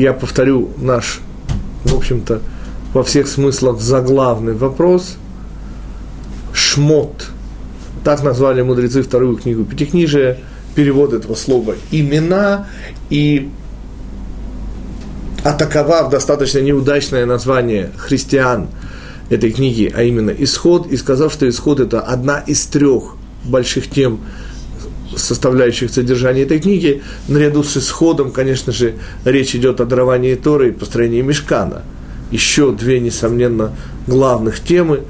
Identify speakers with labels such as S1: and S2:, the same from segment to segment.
S1: я повторю наш, в общем-то, во всех смыслах заглавный вопрос. Шмот. Так назвали мудрецы вторую книгу Пятикнижия. Перевод этого слова имена. И атаковав достаточно неудачное название христиан этой книги, а именно «Исход», и сказав, что «Исход» – это одна из трех больших тем, составляющих содержания этой книги, наряду с исходом, конечно же, речь идет о даровании Торы и построении Мешкана. Еще две, несомненно, главных темы.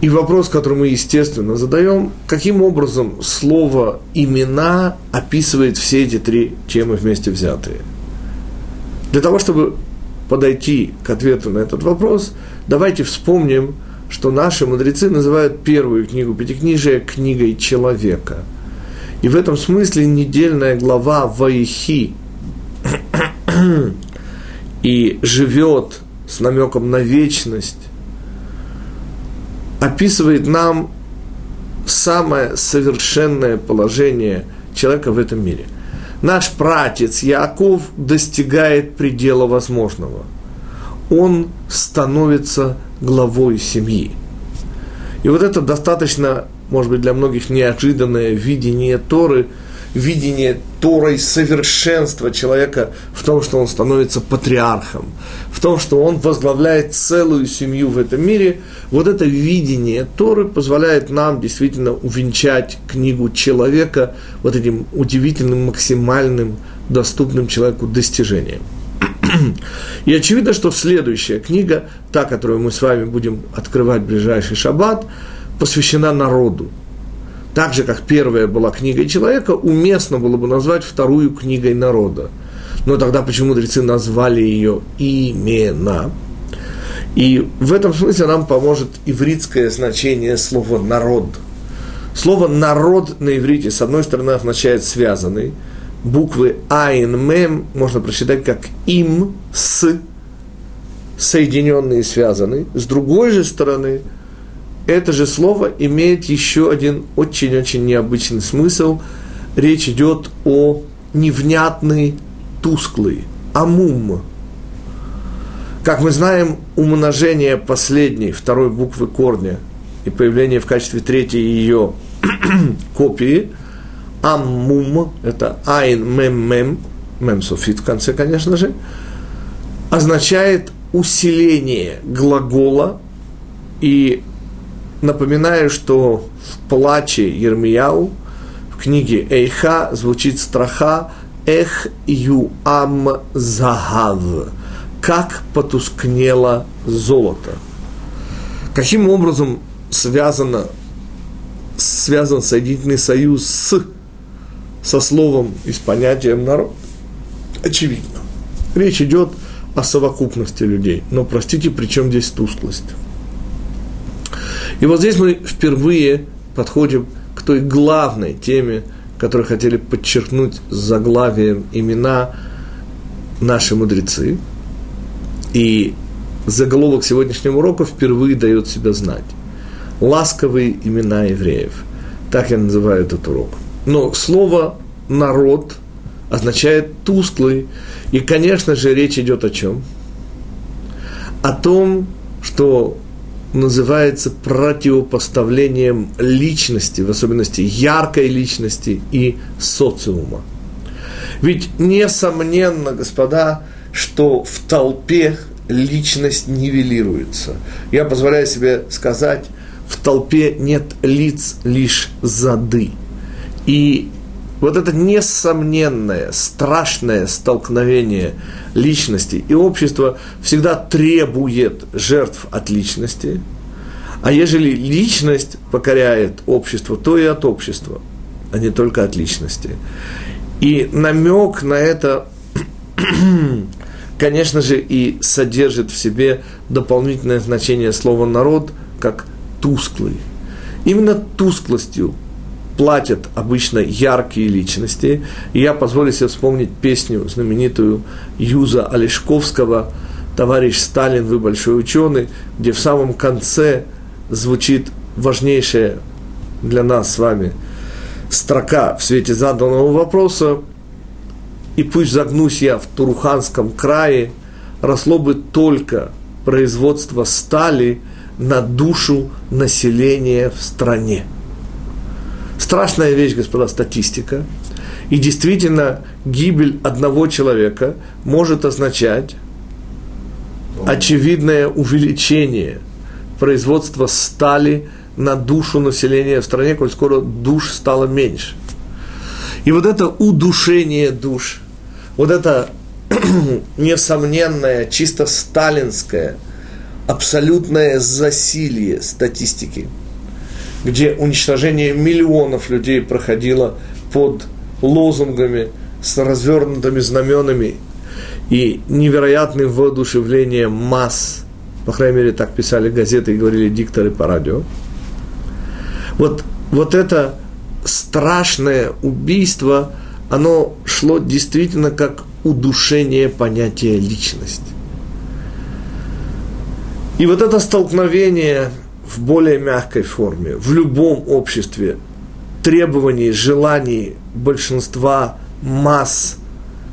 S1: И вопрос, который мы, естественно, задаем, каким образом слово «имена» описывает все эти три темы вместе взятые. Для того, чтобы подойти к ответу на этот вопрос, давайте вспомним – что наши мудрецы называют первую книгу Пятикнижия книгой человека. И в этом смысле недельная глава Ваихи и живет с намеком на вечность, описывает нам самое совершенное положение человека в этом мире. Наш пратец Яков достигает предела возможного. Он становится главой семьи. И вот это достаточно, может быть, для многих неожиданное видение Торы, видение Торой совершенства человека в том, что он становится патриархом, в том, что он возглавляет целую семью в этом мире. Вот это видение Торы позволяет нам действительно увенчать книгу человека вот этим удивительным, максимальным, доступным человеку достижением. И очевидно, что следующая книга, та, которую мы с вами будем открывать в ближайший шаббат, посвящена народу. Так же, как первая была книгой человека, уместно было бы назвать вторую книгой народа. Но тогда почему мудрецы назвали ее имена? И в этом смысле нам поможет ивритское значение слова «народ». Слово «народ» на иврите, с одной стороны, означает «связанный», буквы Айн Мем можно прочитать как им с соединенные и связанные. С другой же стороны, это же слово имеет еще один очень-очень необычный смысл. Речь идет о невнятный, тусклый, амум. Как мы знаем, умножение последней, второй буквы корня и появление в качестве третьей ее копии – Аммум, это айн мем мем, мем суфит в конце, конечно же, означает усиление глагола. И напоминаю, что в плаче Ермияу, в книге Эйха звучит страха Эх ю ам загав, как потускнело золото. Каким образом связано, связан соединительный союз с со словом и с понятием народ, очевидно. Речь идет о совокупности людей. Но, простите, при чем здесь тусклость? И вот здесь мы впервые подходим к той главной теме, которую хотели подчеркнуть заглавием имена наши мудрецы. И заголовок сегодняшнего урока впервые дает себя знать. Ласковые имена евреев. Так я называю этот урок. Но слово «народ» означает «тусклый». И, конечно же, речь идет о чем? О том, что называется противопоставлением личности, в особенности яркой личности и социума. Ведь несомненно, господа, что в толпе личность нивелируется. Я позволяю себе сказать, в толпе нет лиц, лишь зады. И вот это несомненное, страшное столкновение личности и общества всегда требует жертв от личности, а ежели личность покоряет общество, то и от общества, а не только от личности. И намек на это, конечно же, и содержит в себе дополнительное значение слова «народ» как «тусклый». Именно тусклостью платят обычно яркие личности. И я позволю себе вспомнить песню знаменитую Юза Олешковского «Товарищ Сталин, вы большой ученый», где в самом конце звучит важнейшая для нас с вами строка в свете заданного вопроса и пусть загнусь я в Туруханском крае, росло бы только производство стали на душу населения в стране. Страшная вещь, господа, статистика. И действительно, гибель одного человека может означать очевидное увеличение производства стали на душу населения в стране, коль скоро душ стало меньше. И вот это удушение душ, вот это несомненное, чисто сталинское, абсолютное засилие статистики, где уничтожение миллионов людей проходило под лозунгами с развернутыми знаменами и невероятным воодушевлением масс, по крайней мере, так писали газеты и говорили дикторы по радио. Вот, вот это страшное убийство, оно шло действительно как удушение понятия личности. И вот это столкновение в более мягкой форме, в любом обществе, требований, желаний большинства масс,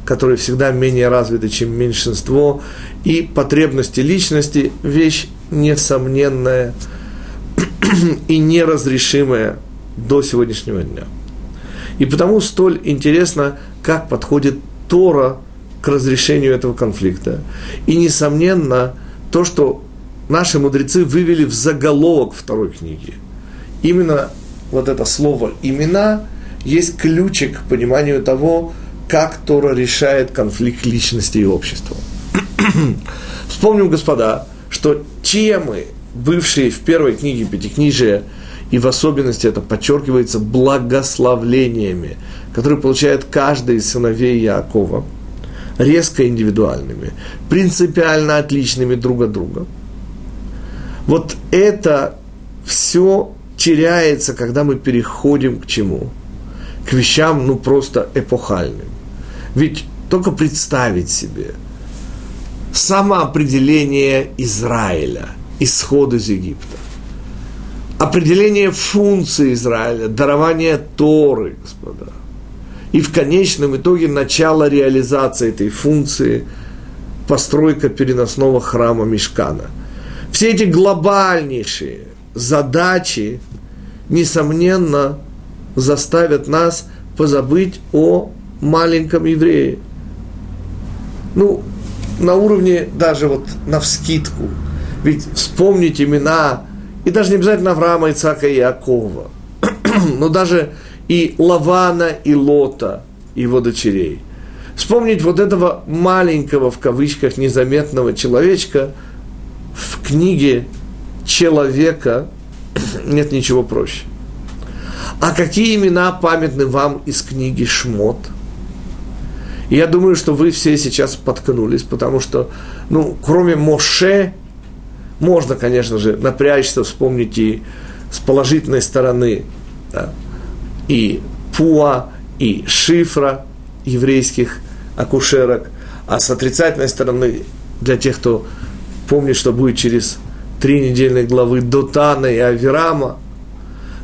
S1: которые всегда менее развиты, чем меньшинство, и потребности личности – вещь несомненная и неразрешимая до сегодняшнего дня. И потому столь интересно, как подходит Тора к разрешению этого конфликта. И, несомненно, то, что наши мудрецы вывели в заголовок второй книги. Именно вот это слово «имена» есть ключик к пониманию того, как Тора решает конфликт личности и общества. Вспомним, господа, что темы, бывшие в первой книге Пятикнижия, и в особенности это подчеркивается благословлениями, которые получает каждый из сыновей Якова, резко индивидуальными, принципиально отличными друг от друга. Вот это все теряется, когда мы переходим к чему? К вещам, ну, просто эпохальным. Ведь только представить себе самоопределение Израиля, исход из Египта, определение функции Израиля, дарование Торы, господа. И в конечном итоге начало реализации этой функции, постройка переносного храма Мешкана. Все эти глобальнейшие задачи, несомненно, заставят нас позабыть о маленьком еврее. Ну, на уровне даже вот на вскидку. Ведь вспомнить имена и даже не обязательно Авраама, Ицака и Иакова, но даже и Лавана, и Лота, его дочерей. Вспомнить вот этого маленького, в кавычках, незаметного человечка книге «Человека» нет ничего проще. А какие имена памятны вам из книги «Шмот»? я думаю, что вы все сейчас поткнулись, потому что, ну, кроме Моше, можно, конечно же, напрячься, вспомнить и с положительной стороны да, и Пуа, и Шифра еврейских акушерок, а с отрицательной стороны для тех, кто помнит, что будет через три недельные главы Дотана и Авирама.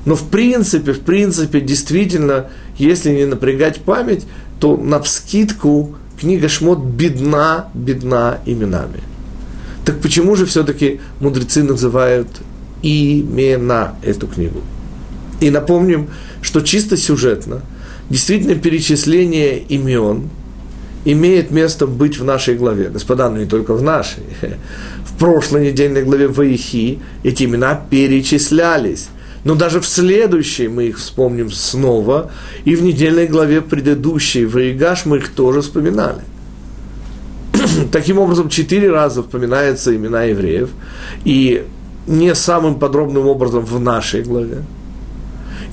S1: Но в принципе, в принципе, действительно, если не напрягать память, то на вскидку книга Шмот бедна, бедна именами – так почему же все-таки мудрецы называют имена эту книгу? И напомним, что чисто сюжетно, действительно перечисление имен имеет место быть в нашей главе. Господа, ну не только в нашей. В прошлой недельной главе Ваихи эти имена перечислялись. Но даже в следующей мы их вспомним снова, и в недельной главе предыдущей Ваигаш мы их тоже вспоминали. Таким образом, четыре раза упоминаются имена евреев, и не самым подробным образом в нашей главе.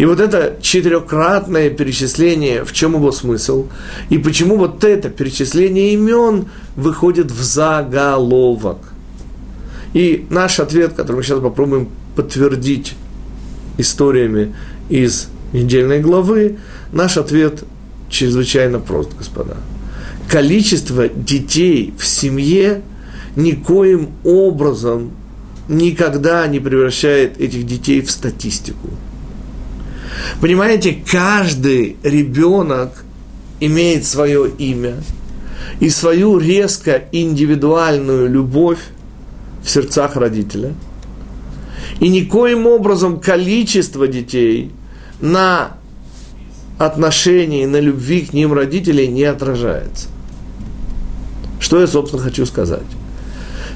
S1: И вот это четырехкратное перечисление, в чем его смысл, и почему вот это перечисление имен выходит в заголовок. И наш ответ, который мы сейчас попробуем подтвердить историями из недельной главы, наш ответ чрезвычайно прост, господа – количество детей в семье никоим образом никогда не превращает этих детей в статистику. Понимаете, каждый ребенок имеет свое имя и свою резко индивидуальную любовь в сердцах родителя. И никоим образом количество детей на отношении, на любви к ним родителей не отражается. Что я, собственно, хочу сказать?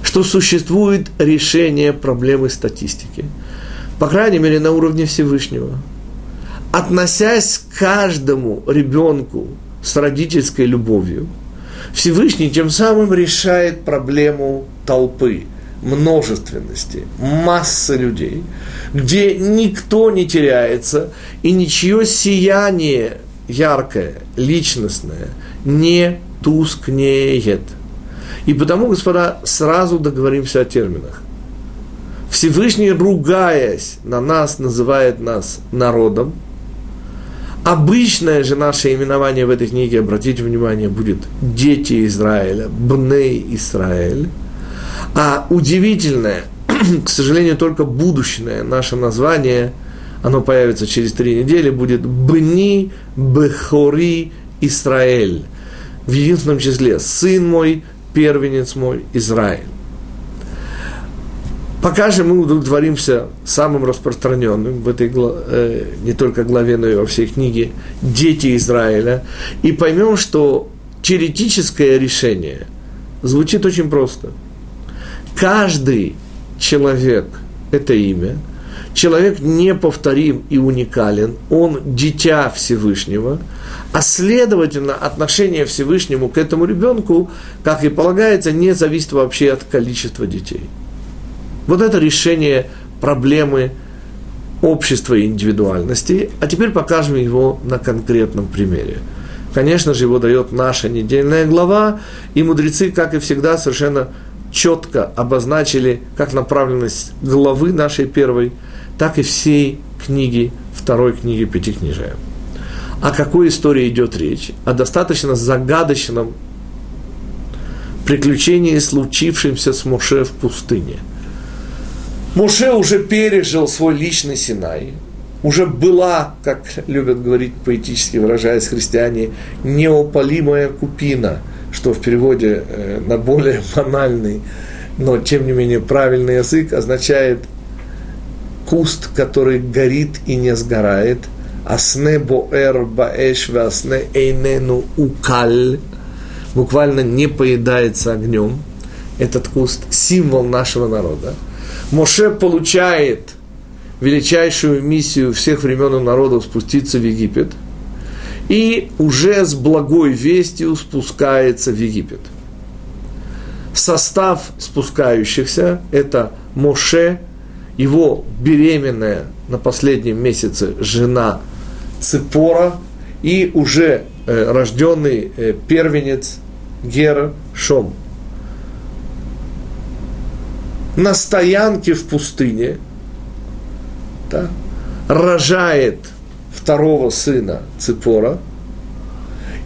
S1: Что существует решение проблемы статистики, по крайней мере, на уровне Всевышнего. Относясь к каждому ребенку с родительской любовью, Всевышний тем самым решает проблему толпы, множественности, массы людей, где никто не теряется и ничье сияние яркое, личностное не тускнеет. И потому, господа, сразу договоримся о терминах. Всевышний, ругаясь на нас, называет нас народом. Обычное же наше именование в этой книге, обратите внимание, будет «Дети Израиля», «Бней Израиль». А удивительное, к сожалению, только будущее наше название, оно появится через три недели, будет «Бни Бехори Израиль». В единственном числе «Сын мой, первенец мой, Израиль». Пока же мы удовлетворимся самым распространенным в этой э, не только главе, но и во всей книге «Дети Израиля» и поймем, что теоретическое решение звучит очень просто. Каждый человек – это имя, человек неповторим и уникален, он дитя Всевышнего, а следовательно отношение Всевышнему к этому ребенку, как и полагается, не зависит вообще от количества детей – вот это решение проблемы общества и индивидуальности. А теперь покажем его на конкретном примере. Конечно же, его дает наша недельная глава, и мудрецы, как и всегда, совершенно четко обозначили как направленность главы нашей первой, так и всей книги, второй книги Пятикнижия. О какой истории идет речь? О достаточно загадочном приключении, случившемся с Моше в пустыне – Муше уже пережил свой личный Синай, уже была, как любят говорить поэтически выражаясь христиане, неопалимая купина, что в переводе э, на более банальный, но тем не менее правильный язык означает куст, который горит и не сгорает, асне боэр баэш асне эйнену укаль, буквально не поедается огнем. Этот куст – символ нашего народа – Моше получает величайшую миссию всех времен и народов спуститься в Египет, и уже с благой вестью спускается в Египет. Состав спускающихся – это Моше, его беременная на последнем месяце жена Цепора и уже э, рожденный э, первенец Гера Шом – на стоянке в пустыне, да, рожает второго сына Ципора,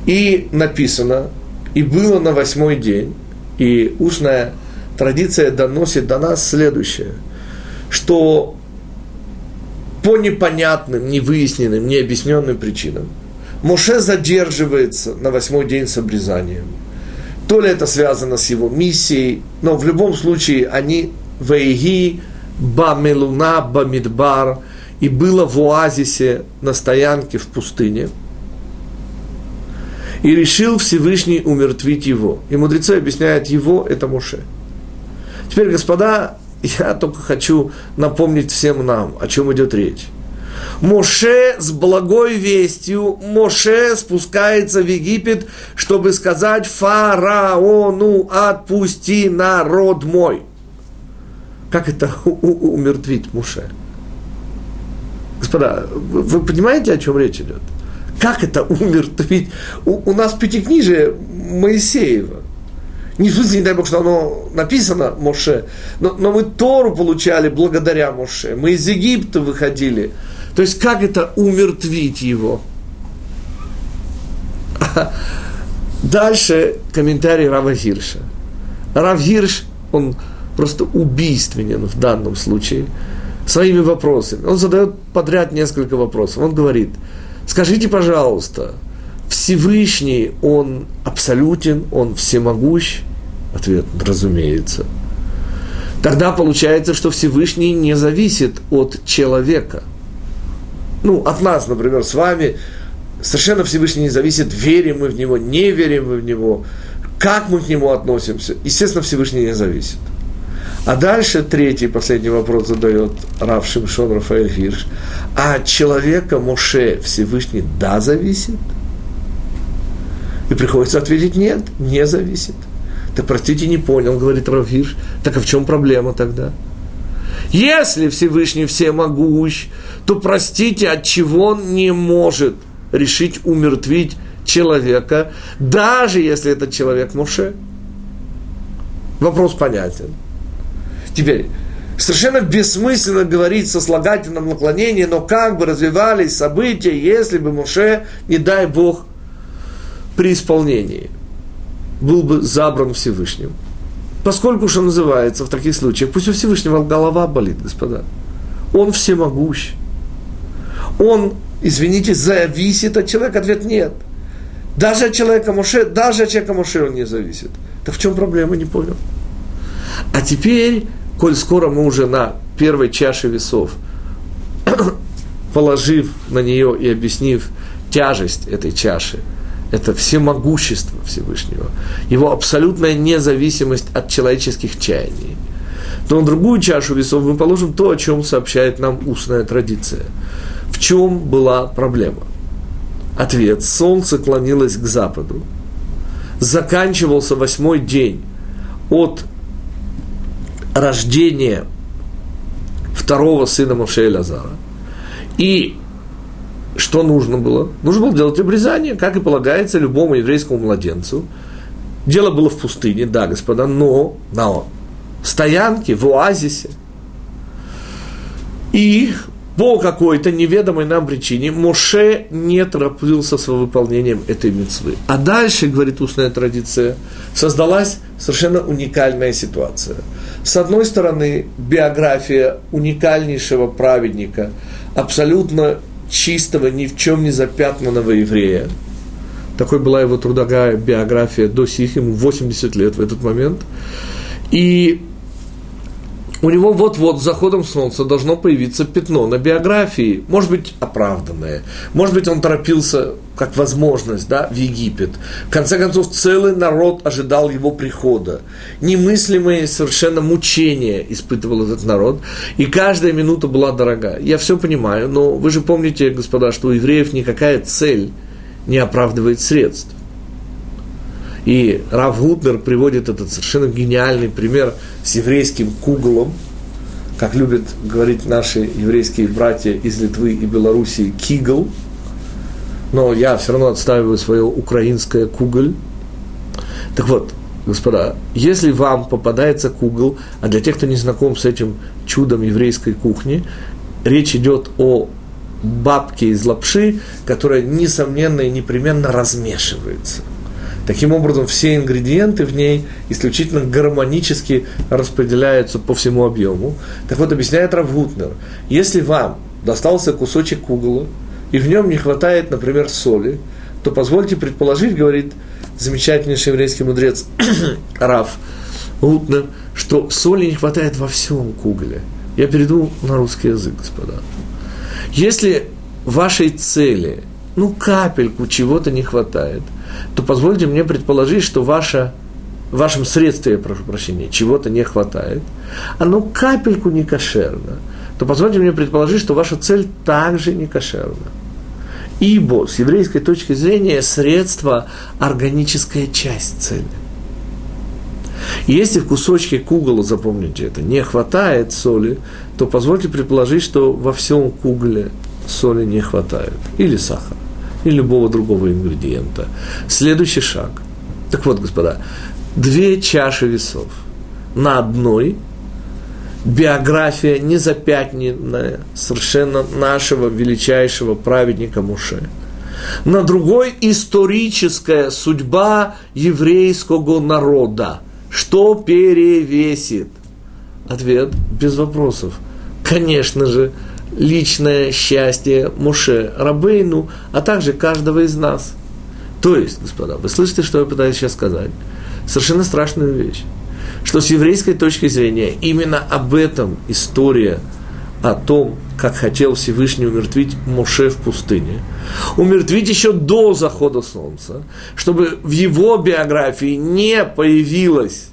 S1: и написано, и было на восьмой день, и устная традиция доносит до нас следующее, что по непонятным, невыясненным, необъясненным причинам Моше задерживается на восьмой день с обрезанием – то ли это связано с его миссией, но в любом случае они вейги бамелуна бамидбар и было в оазисе на стоянке в пустыне. И решил Всевышний умертвить его. И мудрецы объясняют его, это Моше. Теперь, господа, я только хочу напомнить всем нам, о чем идет речь. Моше с благой вестью, Моше спускается в Египет, чтобы сказать фараону, отпусти народ мой. Как это умертвить Моше? Господа, вы понимаете, о чем речь идет? Как это умертвить? У, у нас пятикнижие Моисеева. Не в смысле, не дай Бог, что оно написано Моше, но, но мы Тору получали благодаря Моше. Мы из Египта выходили то есть как это умертвить его? Дальше комментарий Рава Гирша. Рав Гирш, он просто убийственен в данном случае своими вопросами. Он задает подряд несколько вопросов. Он говорит, скажите, пожалуйста, Всевышний, он абсолютен, он всемогущ? Ответ, разумеется. Тогда получается, что Всевышний не зависит от человека. Ну, от нас, например, с вами совершенно Всевышний не зависит, верим мы в Него, не верим мы в Него, как мы к Нему относимся. Естественно, Всевышний не зависит. А дальше третий, последний вопрос задает Рав Шимшон Рафаэль Гирш. А от человека Моше Всевышний да зависит? И приходится ответить нет, не зависит. Так простите, не понял, говорит Рав Гирш. Так а в чем проблема тогда? Если Всевышний всемогущ, то простите, от чего он не может решить умертвить человека, даже если этот человек Моше? Вопрос понятен. Теперь, совершенно бессмысленно говорить со слагательном наклонении, но как бы развивались события, если бы Моше, не дай Бог, при исполнении был бы забран Всевышним. Поскольку что называется в таких случаях, пусть у Всевышнего голова болит, господа. Он всемогущ. Он, извините, зависит от человека. Ответ нет. Даже от человека Моше, даже от человека Моше он не зависит. Так в чем проблема, не понял. А теперь коль скоро мы уже на первой чаше весов, положив на нее и объяснив тяжесть этой чаши, это всемогущество Всевышнего, его абсолютная независимость от человеческих чаяний, то на другую чашу весов мы положим то, о чем сообщает нам устная традиция. В чем была проблема? Ответ. Солнце клонилось к западу. Заканчивался восьмой день от рождение второго сына Моше Лазара. И что нужно было? Нужно было делать обрезание, как и полагается любому еврейскому младенцу. Дело было в пустыне, да, господа, но на стоянке, в оазисе. И по какой-то неведомой нам причине Моше не торопился с выполнением этой мецвы. А дальше, говорит устная традиция, создалась совершенно уникальная ситуация. С одной стороны, биография уникальнейшего праведника, абсолютно чистого, ни в чем не запятнанного еврея. Такой была его трудовая биография до сих, ему 80 лет в этот момент. И у него вот-вот с заходом солнца должно появиться пятно на биографии, может быть, оправданное, может быть, он торопился как возможность, да, в Египет. В конце концов, целый народ ожидал его прихода. Немыслимые совершенно мучения испытывал этот народ, и каждая минута была дорога. Я все понимаю, но вы же помните, господа, что у евреев никакая цель не оправдывает средств. И Рав Гутнер приводит этот совершенно гениальный пример с еврейским куглом, как любят говорить наши еврейские братья из Литвы и Белоруссии, кигл, но я все равно отстаиваю свое украинское куголь. Так вот, господа, если вам попадается кугл, а для тех, кто не знаком с этим чудом еврейской кухни, речь идет о бабке из лапши, которая, несомненно и непременно размешивается – Таким образом, все ингредиенты в ней исключительно гармонически распределяются по всему объему. Так вот, объясняет Равгутнер, если вам достался кусочек угла, и в нем не хватает, например, соли, то позвольте предположить, говорит замечательнейший еврейский мудрец Рав Гутнер, что соли не хватает во всем кугле. Я перейду на русский язык, господа. Если вашей цели, ну, капельку чего-то не хватает – то позвольте мне предположить, что ваша, в вашем средстве, я прошу прощения, чего-то не хватает, оно капельку не кошерно, то позвольте мне предположить, что ваша цель также не кошерна. Ибо с еврейской точки зрения средство – органическая часть цели. Если в кусочке кугла, запомните это, не хватает соли, то позвольте предположить, что во всем кугле соли не хватает. Или сахара или любого другого ингредиента. Следующий шаг. Так вот, господа, две чаши весов. На одной биография незапятненная совершенно нашего величайшего праведника Муше. На другой историческая судьба еврейского народа. Что перевесит? Ответ без вопросов. Конечно же, личное счастье Муше Рабейну, а также каждого из нас. То есть, господа, вы слышите, что я пытаюсь сейчас сказать? Совершенно страшную вещь. Что с еврейской точки зрения именно об этом история о том, как хотел Всевышний умертвить Моше в пустыне. Умертвить еще до захода солнца, чтобы в его биографии не появилась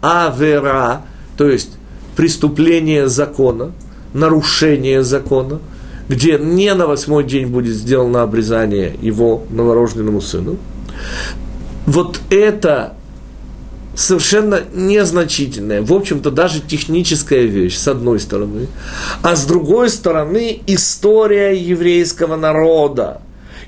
S1: авера, то есть преступление закона, нарушение закона, где не на восьмой день будет сделано обрезание его новорожденному сыну. Вот это совершенно незначительная, в общем-то, даже техническая вещь, с одной стороны, а с другой стороны, история еврейского народа,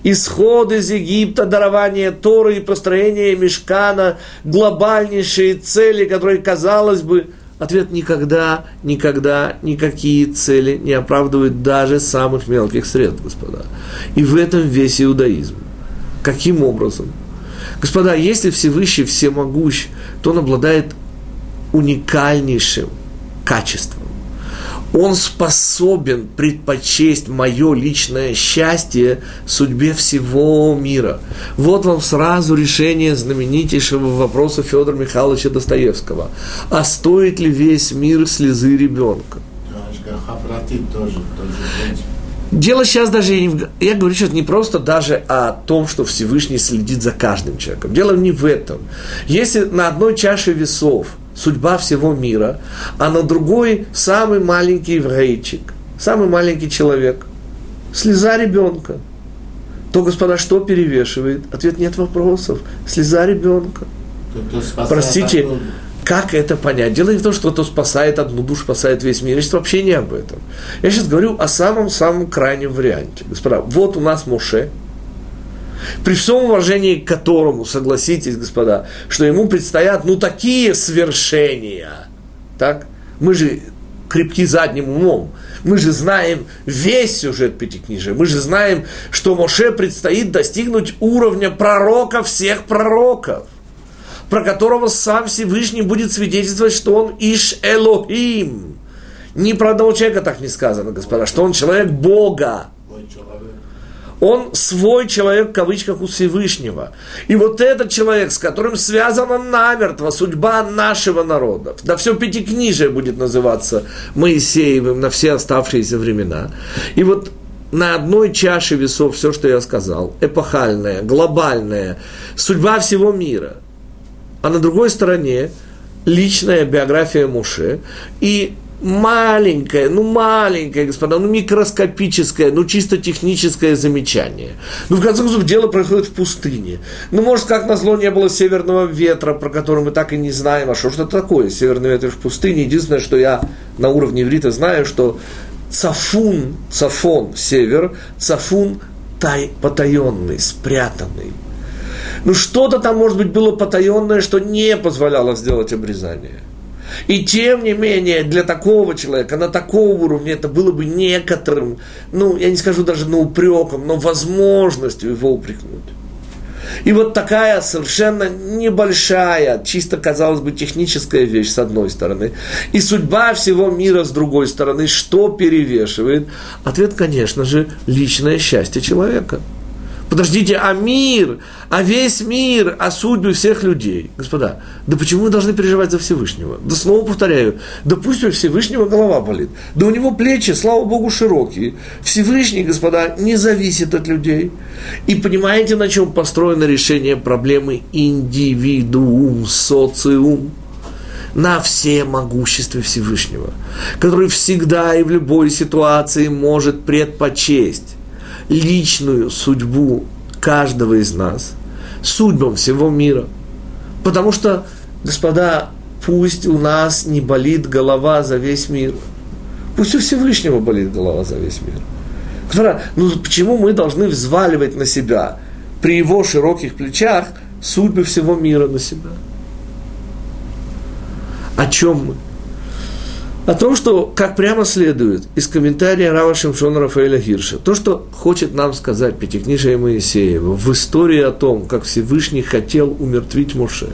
S1: исход из Египта, дарование Торы и построение Мешкана, глобальнейшие цели, которые, казалось бы, ответ никогда, никогда, никакие цели не оправдывают даже самых мелких средств, господа. И в этом весь иудаизм. Каким образом? Господа, если Всевышний всемогущ, то он обладает уникальнейшим качеством. Он способен предпочесть мое личное счастье судьбе всего мира. Вот вам сразу решение знаменитейшего вопроса Федора Михайловича Достоевского. А стоит ли весь мир слезы ребенка? Дело сейчас даже, я говорю сейчас не просто даже о том, что Всевышний следит за каждым человеком. Дело не в этом. Если на одной чаше весов судьба всего мира, а на другой самый маленький еврейчик, самый маленький человек, слеза ребенка, то, господа, что перевешивает? Ответ нет вопросов. Слеза ребенка. Простите, как это понять? Дело не в том, что кто спасает одну душу, спасает весь мир. Я сейчас вообще не об этом. Я сейчас говорю о самом-самом крайнем варианте. Господа, вот у нас Моше, при всем уважении к которому, согласитесь, господа, что ему предстоят, ну, такие свершения, так? Мы же крепки задним умом. Мы же знаем весь сюжет Пятикнижия. Мы же знаем, что Моше предстоит достигнуть уровня пророка всех пророков про которого сам Всевышний будет свидетельствовать, что он Иш Элохим. Ни про одного человека так не сказано, господа, что он человек Бога. Он свой человек, в кавычках, у Всевышнего. И вот этот человек, с которым связана намертво судьба нашего народа, да все пятикнижие будет называться Моисеевым на все оставшиеся времена. И вот на одной чаше весов все, что я сказал, эпохальное, глобальное, судьба всего мира – а на другой стороне личная биография Муше и маленькое, ну маленькое, господа, ну микроскопическое, ну чисто техническое замечание. Ну, в конце концов, дело происходит в пустыне. Ну, может, как назло не было северного ветра, про который мы так и не знаем, а что что такое северный ветер в пустыне. Единственное, что я на уровне иврита знаю, что цафун, цафон, север, цафун тай, потаенный, спрятанный. Ну, что-то там, может быть, было потаенное, что не позволяло сделать обрезание. И тем не менее, для такого человека, на таком уровне, это было бы некоторым, ну, я не скажу даже на упреком, но возможностью его упрекнуть. И вот такая совершенно небольшая, чисто, казалось бы, техническая вещь с одной стороны, и судьба всего мира с другой стороны, что перевешивает? Ответ, конечно же, личное счастье человека – Подождите, а мир, а весь мир, а судьбы всех людей. Господа, да почему мы должны переживать за Всевышнего? Да снова повторяю, да пусть у Всевышнего голова болит. Да у него плечи, слава Богу, широкие. Всевышний, господа, не зависит от людей. И понимаете, на чем построено решение проблемы индивидуум, социум? на все могуществе Всевышнего, который всегда и в любой ситуации может предпочесть личную судьбу каждого из нас, судьбам всего мира. Потому что, господа, пусть у нас не болит голова за весь мир. Пусть у Всевышнего болит голова за весь мир. Господа, ну почему мы должны взваливать на себя при его широких плечах судьбы всего мира на себя? О чем мы? О том, что, как прямо следует из комментария Рава Шимшона Рафаэля Гирша, то, что хочет нам сказать Пятикнижие Моисеева в истории о том, как Всевышний хотел умертвить Моше.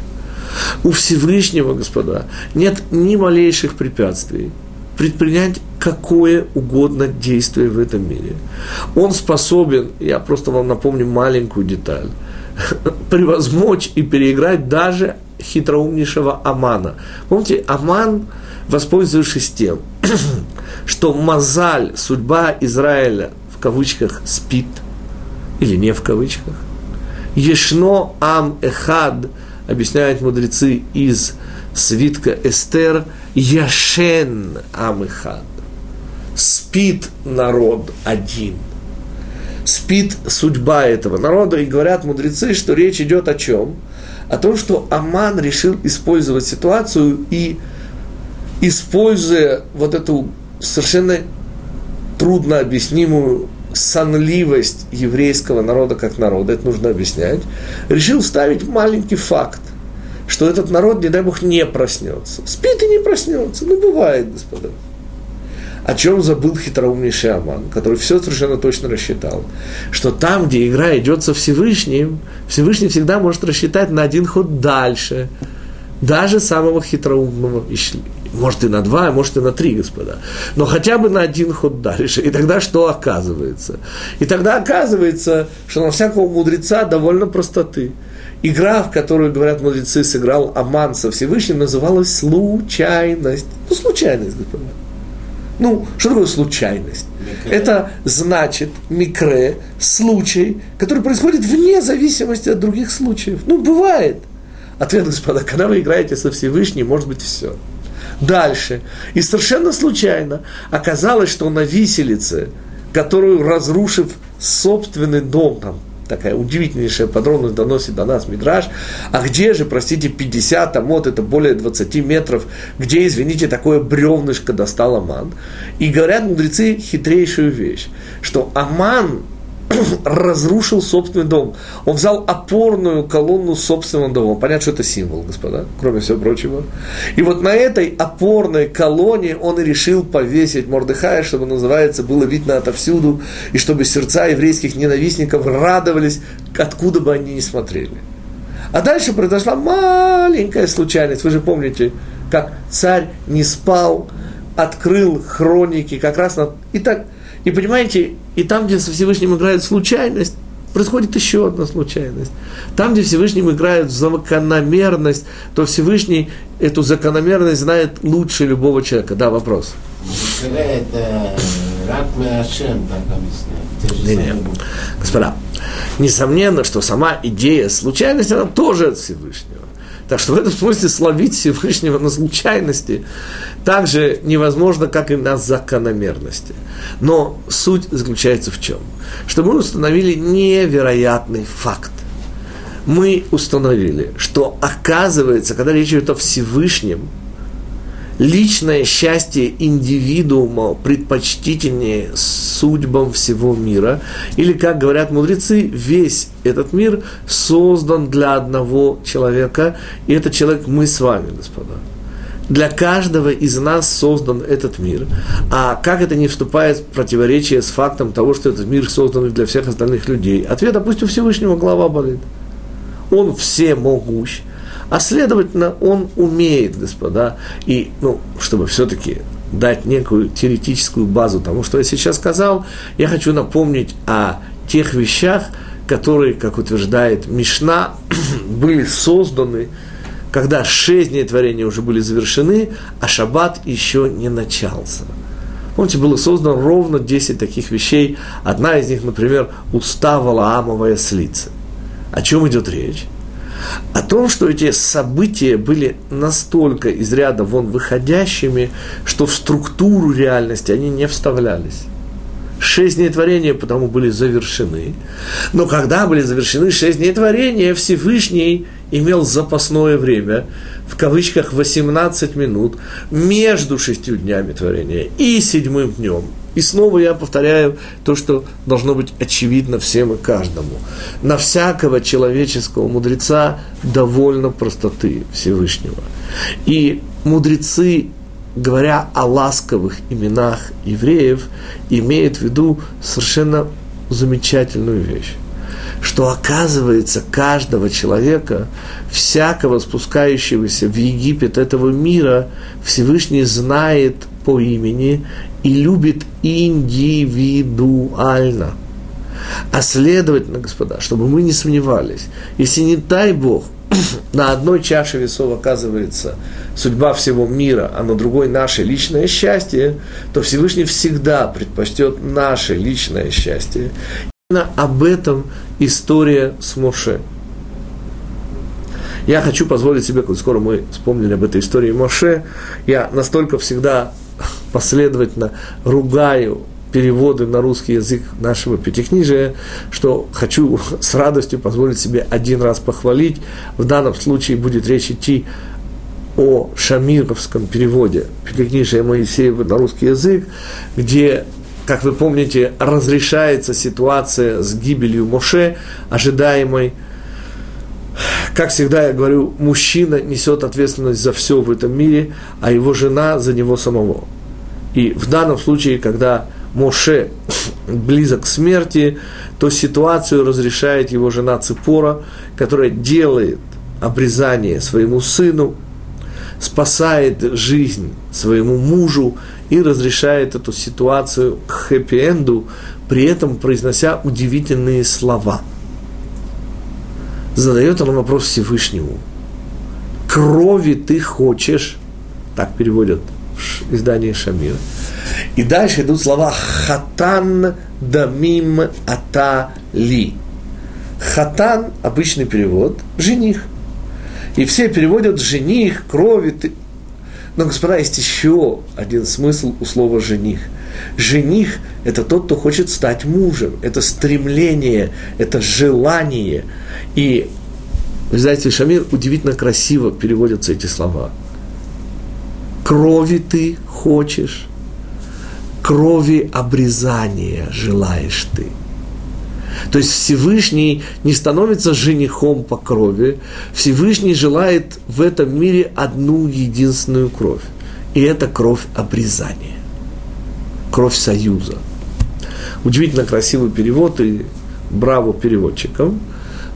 S1: У Всевышнего, господа, нет ни малейших препятствий предпринять какое угодно действие в этом мире. Он способен, я просто вам напомню маленькую деталь, превозмочь и переиграть даже хитроумнейшего Амана. Помните, Аман, воспользовавшись тем, что Мазаль, судьба Израиля, в кавычках, спит, или не в кавычках, Ешно Ам Эхад, объясняют мудрецы из свитка Эстер, Яшен Ам Эхад. Спит народ один – спит судьба этого народа, и говорят мудрецы, что речь идет о чем? О том, что Аман решил использовать ситуацию и, используя вот эту совершенно трудно объяснимую сонливость еврейского народа как народа, это нужно объяснять, решил вставить маленький факт, что этот народ, не дай бог, не проснется. Спит и не проснется. Ну, бывает, господа о чем забыл хитроумнейший Аман, который все совершенно точно рассчитал, что там, где игра идет со Всевышним, Всевышний всегда может рассчитать на один ход дальше, даже самого хитроумного, может и на два, может и на три, господа, но хотя бы на один ход дальше. И тогда что оказывается? И тогда оказывается, что на всякого мудреца довольно простоты. Игра, в которую, говорят мудрецы, сыграл Аман со Всевышним, называлась случайность. Ну, случайность, господа. Ну, что такое случайность? Микре. Это значит микре, случай, который происходит вне зависимости от других случаев. Ну, бывает. Ответ, господа, когда вы играете со Всевышним, может быть все. Дальше. И совершенно случайно оказалось, что на виселице, которую, разрушив собственный дом, там, такая удивительнейшая подробность доносит до нас Мидраж. А где же, простите, 50 амот, это более 20 метров, где, извините, такое бревнышко достал Аман? И говорят мудрецы хитрейшую вещь, что Аман разрушил собственный дом. Он взял опорную колонну собственного дома. Понятно, что это символ, господа, кроме всего прочего. И вот на этой опорной колонне он и решил повесить Мордыхая, чтобы, называется, было видно отовсюду, и чтобы сердца еврейских ненавистников радовались, откуда бы они ни смотрели. А дальше произошла маленькая случайность. Вы же помните, как царь не спал, открыл хроники, как раз на... И так и понимаете, и там, где со Всевышним играет случайность, происходит еще одна случайность. Там, где Всевышним играет закономерность, то Всевышний эту закономерность знает лучше любого человека. Да, вопрос. Не, не. Господа, несомненно, что сама идея случайности, она тоже от Всевышнего. Так что в этом смысле словить Всевышнего на случайности также невозможно, как и на закономерности. Но суть заключается в чем? Что мы установили невероятный факт. Мы установили, что оказывается, когда речь идет о Всевышнем, личное счастье индивидуума предпочтительнее судьбам всего мира. Или, как говорят мудрецы, весь этот мир создан для одного человека, и этот человек мы с вами, господа. Для каждого из нас создан этот мир. А как это не вступает в противоречие с фактом того, что этот мир создан для всех остальных людей? Ответ, допустим, Всевышнего голова болит. Он всемогущ а следовательно, он умеет, господа, и, ну, чтобы все-таки дать некую теоретическую базу тому, что я сейчас сказал, я хочу напомнить о тех вещах, которые, как утверждает Мишна, были созданы, когда шесть дней творения уже были завершены, а шаббат еще не начался. Помните, было создано ровно 10 таких вещей. Одна из них, например, устава Валаамовая слица. О чем идет речь? О том, что эти события были настолько из ряда вон выходящими, что в структуру реальности они не вставлялись. Шесть дней творения потому были завершены. Но когда были завершены шесть дней творения, Всевышний имел запасное время, в кавычках 18 минут, между шестью днями творения и седьмым днем. И снова я повторяю то, что должно быть очевидно всем и каждому. На всякого человеческого мудреца довольно простоты Всевышнего. И мудрецы, говоря о ласковых именах евреев, имеют в виду совершенно замечательную вещь что оказывается каждого человека, всякого спускающегося в Египет этого мира, Всевышний знает по имени и любит индивидуально. А следовательно, господа, чтобы мы не сомневались, если не дай Бог, на одной чаше весов оказывается судьба всего мира, а на другой наше личное счастье, то Всевышний всегда предпочтет наше личное счастье. Именно об этом история с Моше. Я хочу позволить себе, скоро мы вспомнили об этой истории Моше, я настолько всегда последовательно ругаю переводы на русский язык нашего пятикнижия, что хочу с радостью позволить себе один раз похвалить. В данном случае будет речь идти о шамировском переводе Пятикнижия Моисеева на русский язык, где, как вы помните, разрешается ситуация с гибелью Моше, ожидаемой как всегда я говорю, мужчина несет ответственность за все в этом мире, а его жена за него самого. И в данном случае, когда Моше близок к смерти, то ситуацию разрешает его жена Ципора, которая делает обрезание своему сыну, спасает жизнь своему мужу и разрешает эту ситуацию к хэппи-энду, при этом произнося удивительные слова. Задает он вопрос Всевышнему. Крови ты хочешь, так переводят в издании Шамира. И дальше идут слова «хатан дамим ата ли». Хатан – обычный перевод, жених. И все переводят жених, крови. Ты... Но, господа, есть еще один смысл у слова жених. Жених – это тот, кто хочет стать мужем. Это стремление, это желание. И в издательстве Шамир удивительно красиво переводятся эти слова. Крови ты хочешь, крови обрезания желаешь ты. То есть Всевышний не становится женихом по крови, Всевышний желает в этом мире одну единственную кровь. И это кровь обрезания, кровь союза. Удивительно красивый перевод и браво переводчикам.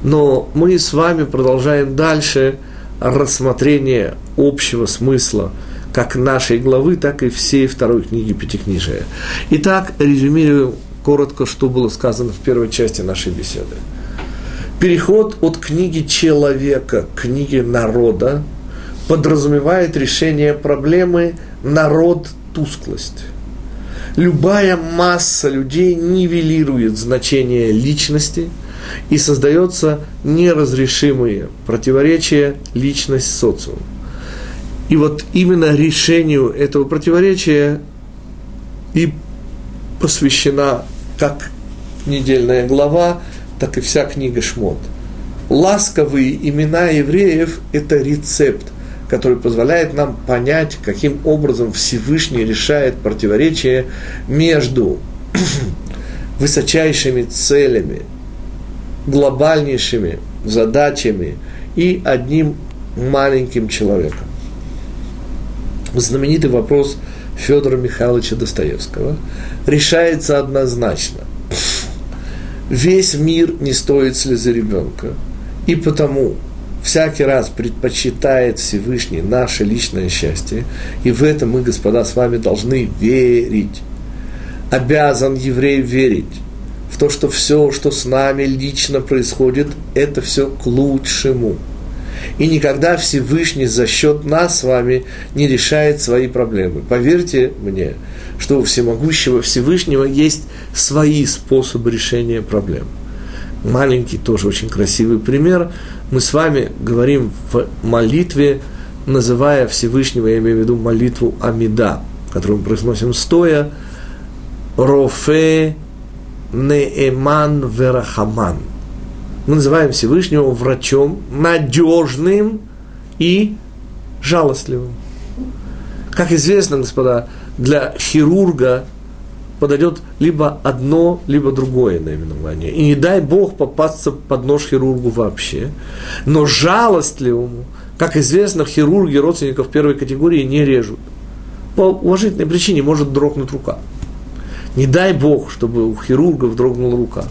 S1: Но мы с вами продолжаем дальше рассмотрение общего смысла – как нашей главы, так и всей второй книги Пятикнижия. Итак, резюмируем коротко, что было сказано в первой части нашей беседы. Переход от книги человека к книге народа подразумевает решение проблемы «народ – тусклость». Любая масса людей нивелирует значение личности и создается неразрешимые противоречия личность-социум. И вот именно решению этого противоречия и посвящена как недельная глава, так и вся книга Шмот. Ласковые имена евреев – это рецепт, который позволяет нам понять, каким образом Всевышний решает противоречие между высочайшими целями, глобальнейшими задачами и одним маленьким человеком знаменитый вопрос Федора Михайловича Достоевского решается однозначно. Весь мир не стоит слезы ребенка, и потому всякий раз предпочитает Всевышний наше личное счастье, и в этом мы, господа, с вами должны верить. Обязан еврей верить в то, что все, что с нами лично происходит, это все к лучшему – и никогда Всевышний за счет нас с вами не решает свои проблемы. Поверьте мне, что у всемогущего Всевышнего есть свои способы решения проблем. Маленький, тоже очень красивый пример. Мы с вами говорим в молитве, называя Всевышнего, я имею в виду молитву Амида, которую мы произносим стоя, Рофе Неэман Верахаман – мы называем Всевышнего врачом, надежным и жалостливым. Как известно, господа, для хирурга подойдет либо одно, либо другое наименование. И не дай Бог попасться под нож хирургу вообще. Но жалостливому, как известно, хирурги родственников первой категории не режут. По уважительной причине может дрогнуть рука. Не дай Бог, чтобы у хирургов дрогнула рука.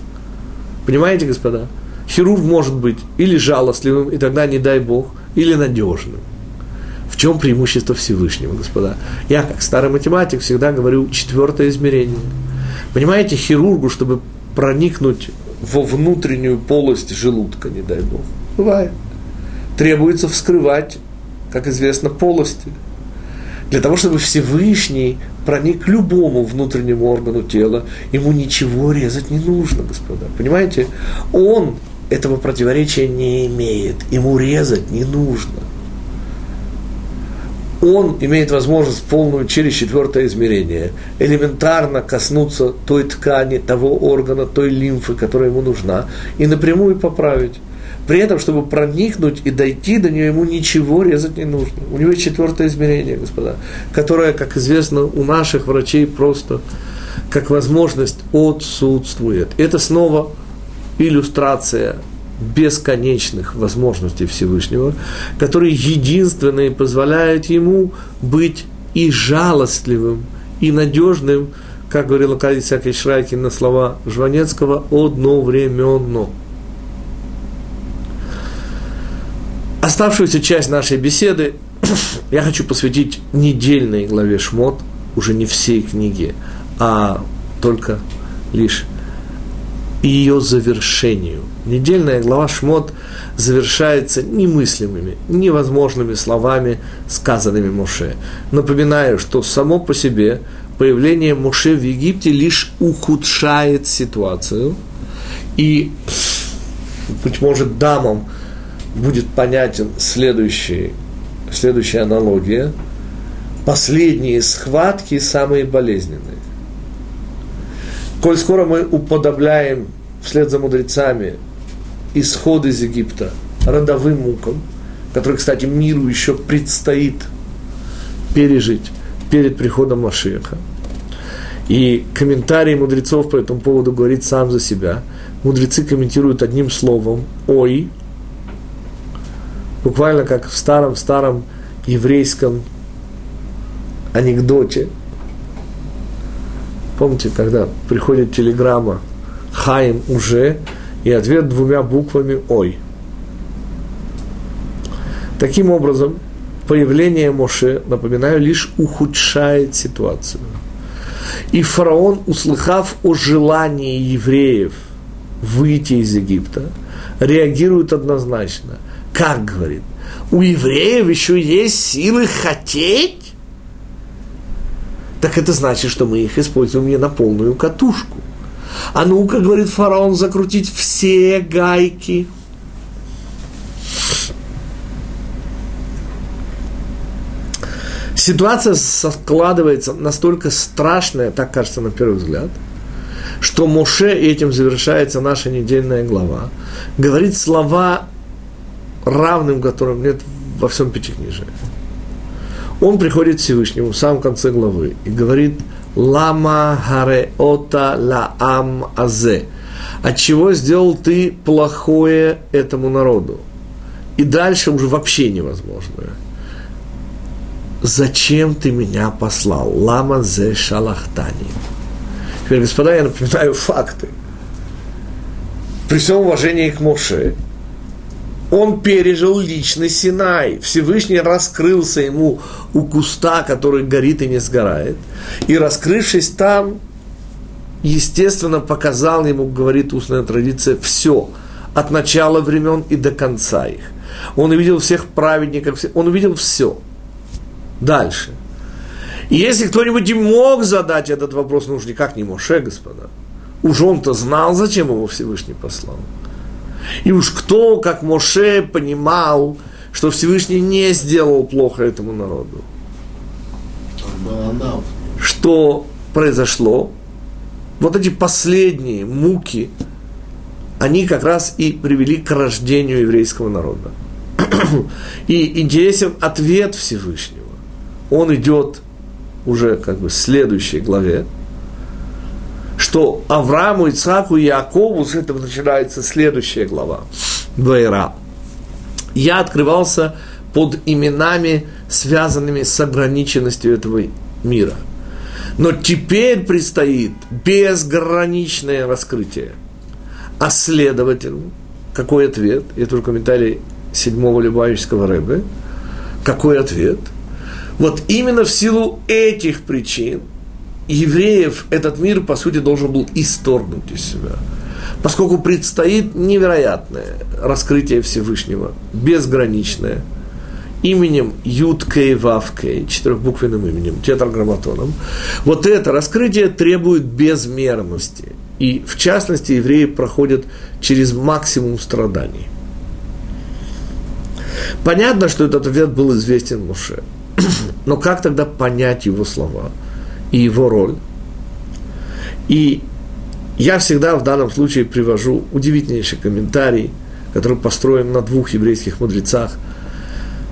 S1: Понимаете, господа? хирург может быть или жалостливым, и тогда не дай Бог, или надежным. В чем преимущество Всевышнего, господа? Я, как старый математик, всегда говорю четвертое измерение. Понимаете, хирургу, чтобы проникнуть во внутреннюю полость желудка, не дай Бог. Бывает. Требуется вскрывать, как известно, полости. Для того, чтобы Всевышний проник к любому внутреннему органу тела, ему ничего резать не нужно, господа. Понимаете? Он этого противоречия не имеет, ему резать не нужно. Он имеет возможность полную через четвертое измерение элементарно коснуться той ткани, того органа, той лимфы, которая ему нужна, и напрямую поправить. При этом, чтобы проникнуть и дойти до нее, ему ничего резать не нужно. У него есть четвертое измерение, господа, которое, как известно, у наших врачей просто как возможность отсутствует. Это снова иллюстрация бесконечных возможностей Всевышнего, которые единственные позволяют ему быть и жалостливым, и надежным, как говорил Акадий Сякий Шрайкин на слова Жванецкого, одновременно. Оставшуюся часть нашей беседы я хочу посвятить недельной главе Шмот, уже не всей книге, а только лишь ее завершению. Недельная глава Шмот завершается немыслимыми, невозможными словами, сказанными Моше. Напоминаю, что само по себе появление Моше в Египте лишь ухудшает ситуацию. И, быть может, дамам – будет понятен следующий, следующая аналогия. Последние схватки самые болезненные. Коль скоро мы уподобляем вслед за мудрецами исход из Египта родовым мукам, который, кстати, миру еще предстоит пережить перед приходом Машеха. И комментарий мудрецов по этому поводу говорит сам за себя. Мудрецы комментируют одним словом «Ой», буквально как в старом-старом еврейском анекдоте. Помните, когда приходит телеграмма «Хаим уже» и ответ двумя буквами «Ой». Таким образом, появление Моше, напоминаю, лишь ухудшает ситуацию. И фараон, услыхав о желании евреев выйти из Египта, реагирует однозначно. Как говорит? У евреев еще есть силы хотеть? Так это значит, что мы их используем не на полную катушку. А ну-ка, говорит фараон, закрутить все гайки. Ситуация складывается настолько страшная, так кажется на первый взгляд, что Моше, и этим завершается наша недельная глава, говорит слова равным которым нет во всем Пятикнижии. Он приходит к Всевышнему в самом конце главы и говорит «Лама харе ота ла ам азе» от чего сделал ты плохое этому народу? И дальше уже вообще невозможно. Зачем ты меня послал? Лама зе шалахтани. Теперь, господа, я напоминаю факты. При всем уважении к Моше, он пережил личный Синай. Всевышний раскрылся ему у куста, который горит и не сгорает. И раскрывшись там, естественно, показал ему, говорит устная традиция, все, от начала времен и до конца их. Он увидел всех праведников, он увидел все. Дальше. И если кто-нибудь и мог задать этот вопрос, ну уж никак не Моше, господа. Уж он-то знал, зачем его Всевышний послал. И уж кто, как Моше, понимал, что Всевышний не сделал плохо этому народу. Что произошло? Вот эти последние муки, они как раз и привели к рождению еврейского народа. И интересен ответ Всевышнего. Он идет уже как бы в следующей главе, что Аврааму, Ицхаку и Якову, с этого начинается следующая глава, Вайра. Я открывался под именами, связанными с ограниченностью этого мира. Но теперь предстоит безграничное раскрытие. А следовательно, какой ответ? Это уже комментарий седьмого Любавического Рэбе. Какой ответ? Вот именно в силу этих причин евреев этот мир, по сути, должен был исторгнуть из себя. Поскольку предстоит невероятное раскрытие Всевышнего, безграничное, именем Юд Кей Вав Кей, четырехбуквенным именем, тетраграмматоном. Вот это раскрытие требует безмерности. И, в частности, евреи проходят через максимум страданий. Понятно, что этот ответ был известен Муше. Но как тогда понять его слова и его роль? И я всегда в данном случае привожу удивительнейший комментарий, который построен на двух еврейских мудрецах.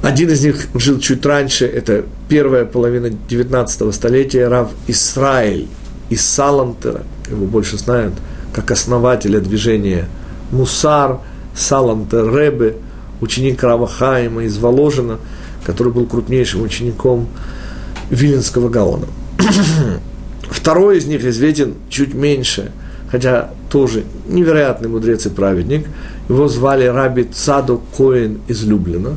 S1: Один из них жил чуть раньше, это первая половина 19 столетия, Рав Исраиль из Салантера, его больше знают как основателя движения Мусар, Салантер Ребе, ученик Рава Хаима из Воложина, который был крупнейшим учеником Виленского Гаона. Второй из них известен чуть меньше, хотя тоже невероятный мудрец и праведник. Его звали Раби Цаду Коэн из Люблина,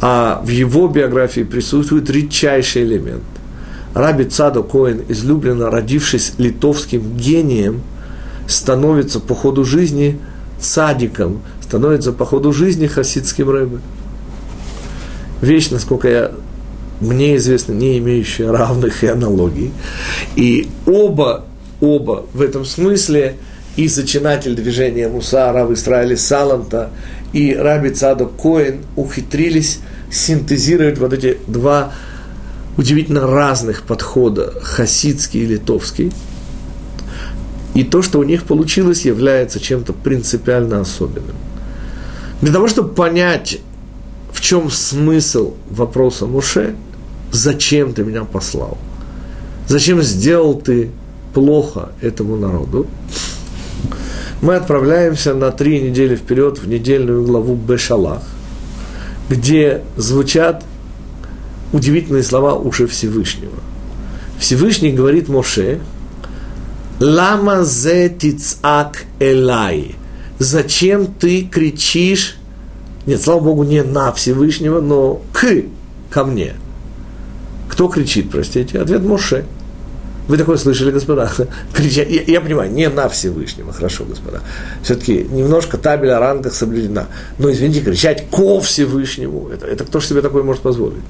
S1: а в его биографии присутствует редчайший элемент. Раби Цаду Коэн из Люблина, родившись литовским гением, становится по ходу жизни цадиком, становится по ходу жизни хасидским рэбе. Вещь, насколько я, мне известно, не имеющая равных и аналогий. И оба, оба в этом смысле и зачинатель движения Мусара в Израиле Саланта и Раби Цадок Коин ухитрились синтезировать вот эти два удивительно разных подхода, хасидский и литовский. И то, что у них получилось, является чем-то принципиально особенным. Для того, чтобы понять, в чем смысл вопроса Муше, зачем ты меня послал? Зачем сделал ты плохо этому народу? Мы отправляемся на три недели вперед в недельную главу Бешалах, где звучат удивительные слова уши Всевышнего. Всевышний говорит Моше, «Лама зе тицак элай» зачем ты кричишь, нет, слава Богу, не на Всевышнего, но к, ко мне. Кто кричит, простите? Ответ Моше. Вы такое слышали, господа? Кричать, я, я понимаю, не на Всевышнего, хорошо, господа. Все-таки немножко табель о рангах соблюдена. Но, извините, кричать ко Всевышнему, это, это кто же себе такое может позволить?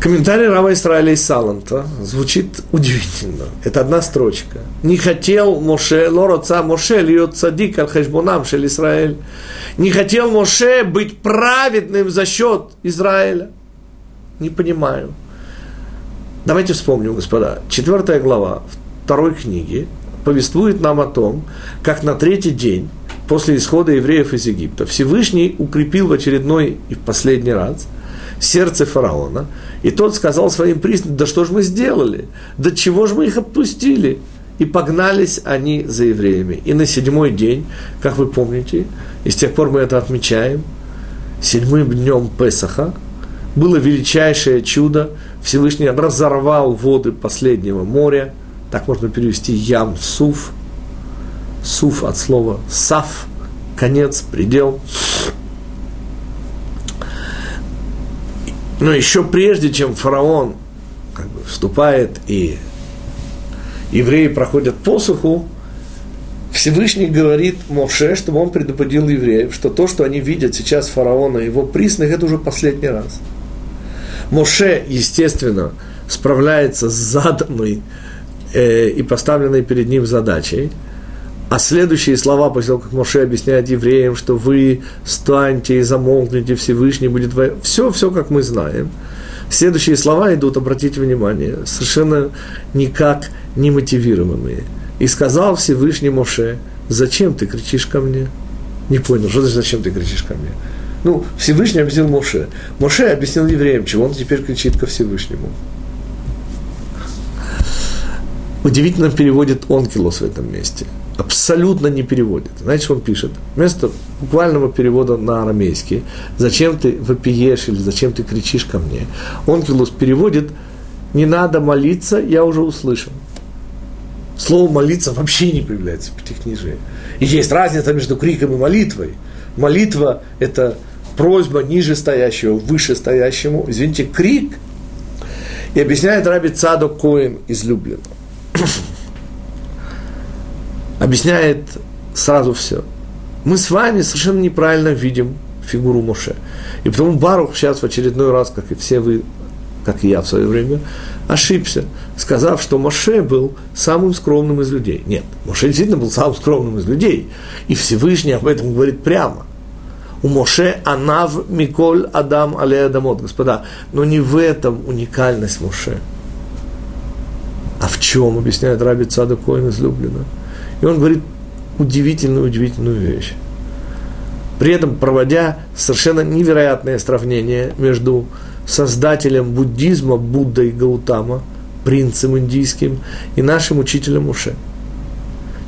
S1: Комментарий Рава Исраиля из Саланта звучит удивительно. Это одна строчка. Не хотел Моше, лороца Моше, льет цадик аль хешбонам шель Израиль. Не хотел Моше быть праведным за счет Израиля. Не понимаю. Давайте вспомним, господа. Четвертая глава второй книги повествует нам о том, как на третий день после исхода евреев из Египта Всевышний укрепил в очередной и в последний раз – сердце фараона, и тот сказал своим приснам, да что же мы сделали, да чего же мы их отпустили? И погнались они за евреями. И на седьмой день, как вы помните, и с тех пор мы это отмечаем, седьмым днем Песаха, было величайшее чудо. Всевышний разорвал воды последнего моря, так можно перевести ям суф, суф от слова саф, конец, предел. Но еще прежде, чем фараон как бы, вступает и евреи проходят посуху, Всевышний говорит Моше, чтобы он предупредил евреев, что то, что они видят сейчас фараона и его присных, это уже последний раз. Моше, естественно, справляется с заданной э, и поставленной перед ним задачей – а следующие слова, после того, как Моше объясняет евреям, что вы станьте и замолкните, Всевышний будет... Все, все, как мы знаем. Следующие слова идут, обратите внимание, совершенно никак не мотивированные. И сказал Всевышний Моше, зачем ты кричишь ко мне? Не понял, что значит, зачем ты кричишь ко мне? Ну, Всевышний объяснил Моше. Моше объяснил евреям, чего он теперь кричит ко Всевышнему. Удивительно переводит Онкилос в этом месте – абсолютно не переводит. Знаете, что он пишет? Вместо буквального перевода на арамейский «Зачем ты вопиешь» или «Зачем ты кричишь ко мне?» Онкилус переводит «Не надо молиться, я уже услышал». Слово «молиться» вообще не появляется в Пятикнижии. И есть разница между криком и молитвой. Молитва – это просьба ниже стоящего, выше стоящему. Извините, крик И объясняет Раби Цадок Коин излюбленно. объясняет сразу все. Мы с вами совершенно неправильно видим фигуру Моше. И потому Барух сейчас в очередной раз, как и все вы, как и я в свое время, ошибся, сказав, что Моше был самым скромным из людей. Нет, Моше действительно был самым скромным из людей. И Всевышний об этом говорит прямо. У Моше Анав Миколь Адам Але Адамот, господа. Но не в этом уникальность Моше. А в чем, объясняет Раби Цада Коин излюбленно. И он говорит удивительную-удивительную вещь. При этом проводя совершенно невероятное сравнение между создателем буддизма Буддой Гаутама, принцем индийским, и нашим учителем Уше.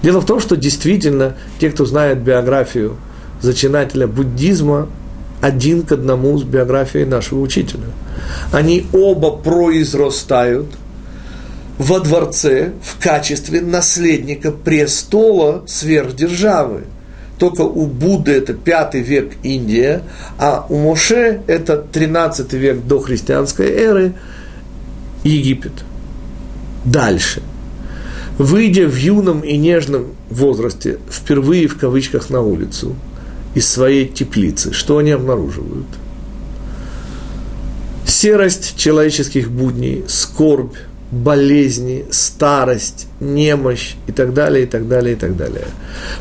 S1: Дело в том, что действительно те, кто знает биографию зачинателя буддизма, один к одному с биографией нашего учителя. Они оба произрастают во дворце в качестве наследника престола сверхдержавы. Только у Будды это пятый век Индия, а у Моше это 13 век до христианской эры Египет. Дальше. Выйдя в юном и нежном возрасте, впервые в кавычках на улицу, из своей теплицы, что они обнаруживают? Серость человеческих будней, скорбь, болезни, старость, немощь и так далее, и так далее, и так далее.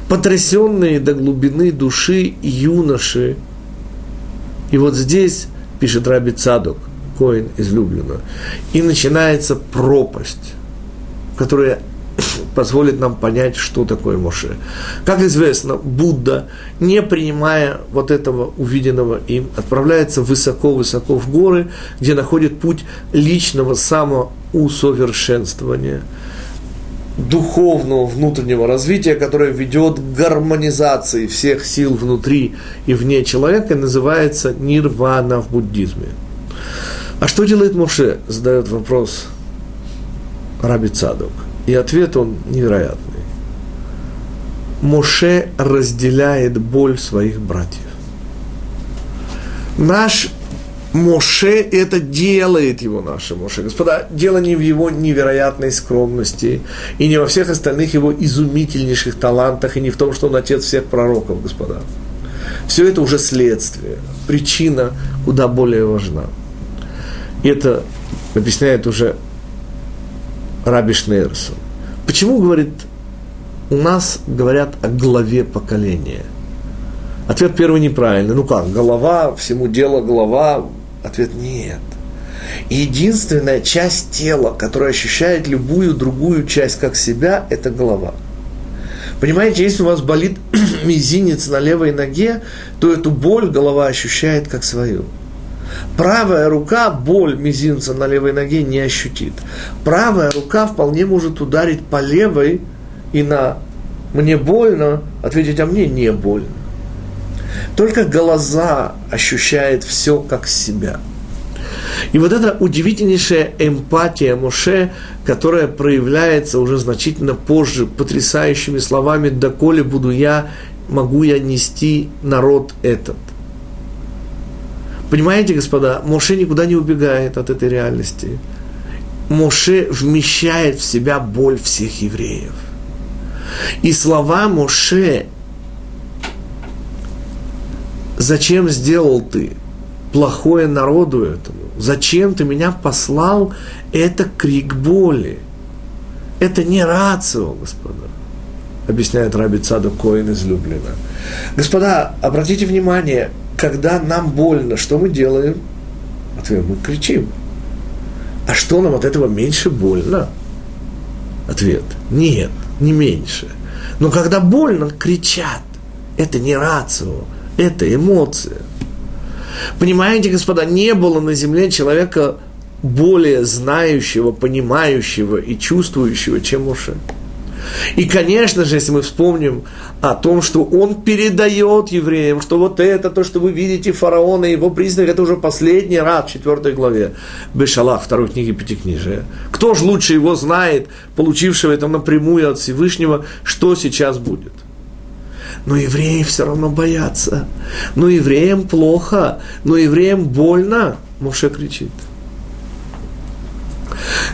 S1: Потрясенные до глубины души юноши. И вот здесь, пишет Раби Цадок, Коин излюбленно, и начинается пропасть, которая позволит нам понять, что такое Моше. Как известно, Будда, не принимая вот этого увиденного им, отправляется высоко-высоко в горы, где находит путь личного самоусовершенствования, духовного внутреннего развития, которое ведет к гармонизации всех сил внутри и вне человека, называется нирвана в буддизме. А что делает Моше? Задает вопрос Раби Цадок – и ответ он невероятный. Моше разделяет боль своих братьев. Наш Моше это делает его нашим Моше. Господа, дело не в его невероятной скромности и не во всех остальных его изумительнейших талантах и не в том, что он отец всех пророков, господа. Все это уже следствие. Причина куда более важна. Это объясняет уже Раби Шнейрсон. Почему, говорит, у нас говорят о главе поколения? Ответ первый неправильный. Ну как, голова, всему дело голова? Ответ нет. единственная часть тела, которая ощущает любую другую часть как себя, это голова. Понимаете, если у вас болит мизинец на левой ноге, то эту боль голова ощущает как свою. Правая рука боль мизинца на левой ноге не ощутит. Правая рука вполне может ударить по левой и на «мне больно» ответить «а мне не больно». Только глаза ощущает все как себя. И вот эта удивительнейшая эмпатия Моше, которая проявляется уже значительно позже потрясающими словами «доколе буду я, могу я нести народ этот». Понимаете, господа, Моше никуда не убегает от этой реальности. Моше вмещает в себя боль всех евреев. И слова Моше «Зачем сделал ты плохое народу этому? Зачем ты меня послал?» Это крик боли. Это не рацио, господа объясняет Раби Цаду Коин излюбленно. Господа, обратите внимание, когда нам больно, что мы делаем? Ответ, мы кричим. А что нам от этого меньше больно? Ответ, нет, не меньше. Но когда больно, кричат. Это не рацио, это эмоция. Понимаете, господа, не было на земле человека более знающего, понимающего и чувствующего, чем Моше. И, конечно же, если мы вспомним о том, что он передает евреям, что вот это, то, что вы видите фараона и его признак, это уже последний раз в четвертой главе Бешалах, второй книги Пятикнижия. Кто же лучше его знает, получившего это напрямую от Всевышнего, что сейчас будет? Но евреи все равно боятся. Но евреям плохо, но евреям больно. Моше кричит.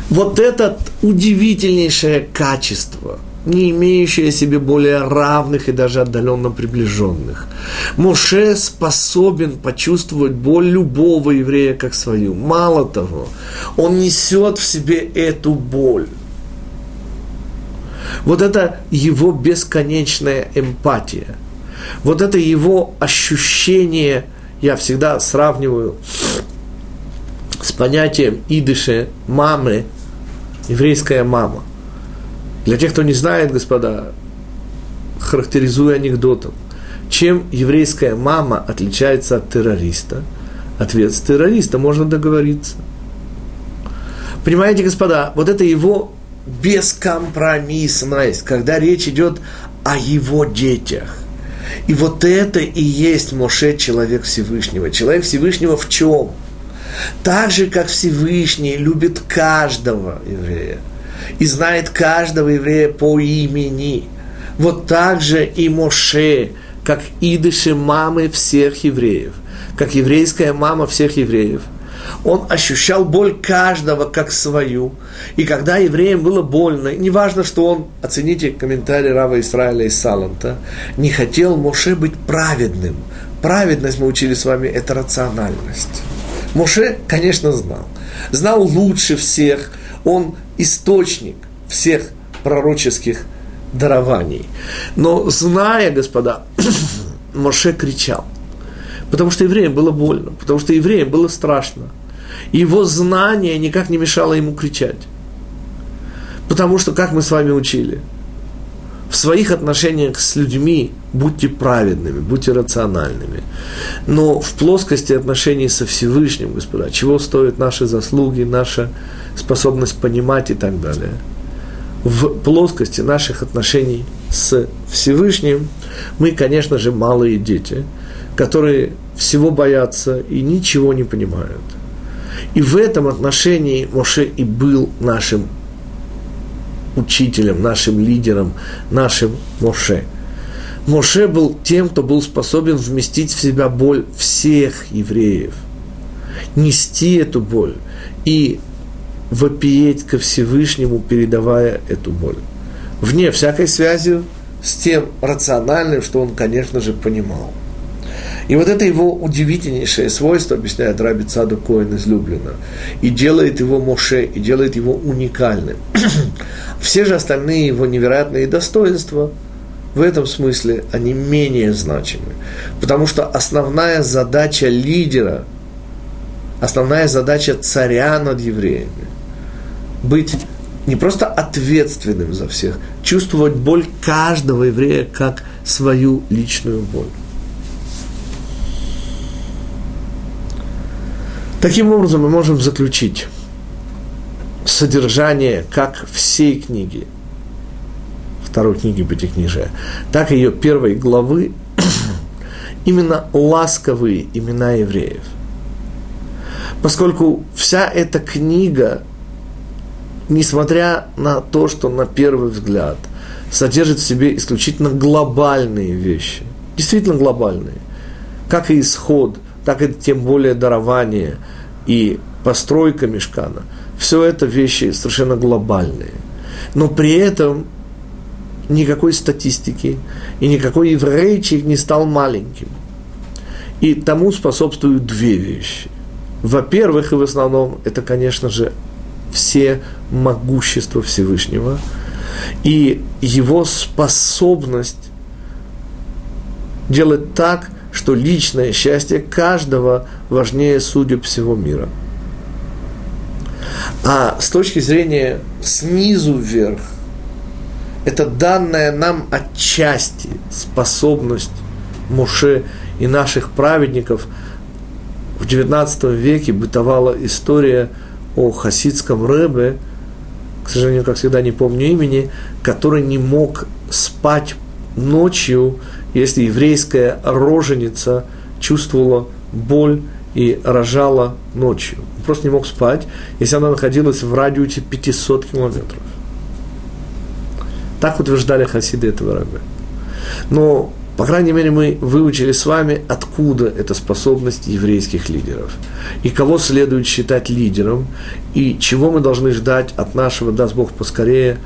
S1: Вот это удивительнейшее качество, не имеющее себе более равных и даже отдаленно приближенных. Моше способен почувствовать боль любого еврея как свою. Мало того, он несет в себе эту боль. Вот это его бесконечная эмпатия. Вот это его ощущение, я всегда сравниваю с понятием идыше мамы, еврейская мама. Для тех, кто не знает, господа, характеризуя анекдотом, чем еврейская мама отличается от террориста? Ответ с террориста можно договориться. Понимаете, господа, вот это его бескомпромиссность, когда речь идет о его детях. И вот это и есть Моше, человек Всевышнего. Человек Всевышнего в чем? Так же, как Всевышний любит каждого еврея и знает каждого еврея по имени. Вот так же и Моше, как идыши мамы всех евреев, как еврейская мама всех евреев – он ощущал боль каждого как свою. И когда евреям было больно, неважно, что он, оцените комментарий Рава Израиля из Саланта, не хотел Моше быть праведным. Праведность, мы учили с вами, это рациональность. Моше, конечно, знал. Знал лучше всех. Он источник всех пророческих дарований. Но зная, господа, Моше кричал. Потому что евреям было больно, потому что евреям было страшно. Его знание никак не мешало ему кричать. Потому что, как мы с вами учили, в своих отношениях с людьми будьте праведными, будьте рациональными. Но в плоскости отношений со Всевышним, господа, чего стоят наши заслуги, наша способность понимать и так далее. В плоскости наших отношений с Всевышним мы, конечно же, малые дети, которые всего боятся и ничего не понимают. И в этом отношении Моше и был нашим учителем, нашим лидером, нашим Моше. Моше был тем, кто был способен вместить в себя боль всех евреев, нести эту боль и вопиеть ко Всевышнему, передавая эту боль. Вне всякой связи с тем рациональным, что он, конечно же, понимал. И вот это его удивительнейшее свойство, объясняет Раби Цаду Коин из Люблина, и делает его Моше, и делает его уникальным. Все же остальные его невероятные достоинства в этом смысле они менее значимы. Потому что основная задача лидера, основная задача царя над евреями – быть не просто ответственным за всех, чувствовать боль каждого еврея как свою личную боль. Таким образом, мы можем заключить содержание как всей книги, второй книги Пятикнижия, так и ее первой главы, именно ласковые имена евреев. Поскольку вся эта книга, несмотря на то, что на первый взгляд содержит в себе исключительно глобальные вещи, действительно глобальные, как и исход, так и тем более дарование и постройка мешкана – все это вещи совершенно глобальные. Но при этом никакой статистики и никакой еврейчик не стал маленьким. И тому способствуют две вещи. Во-первых, и в основном, это, конечно же, все могущество Всевышнего и его способность делать так, что личное счастье каждого важнее судеб всего мира – а с точки зрения снизу вверх, это данная нам отчасти способность Муше и наших праведников. В XIX веке бытовала история о хасидском рэбе, к сожалению, как всегда, не помню имени, который не мог спать ночью, если еврейская роженица чувствовала боль и рожала ночью. Он просто не мог спать, если она находилась в радиусе 500 километров. Так утверждали хасиды этого раби. Но По крайней мере, мы выучили с вами, откуда эта способность еврейских лидеров. И кого следует считать лидером, и чего мы должны ждать от нашего, даст Бог поскорее,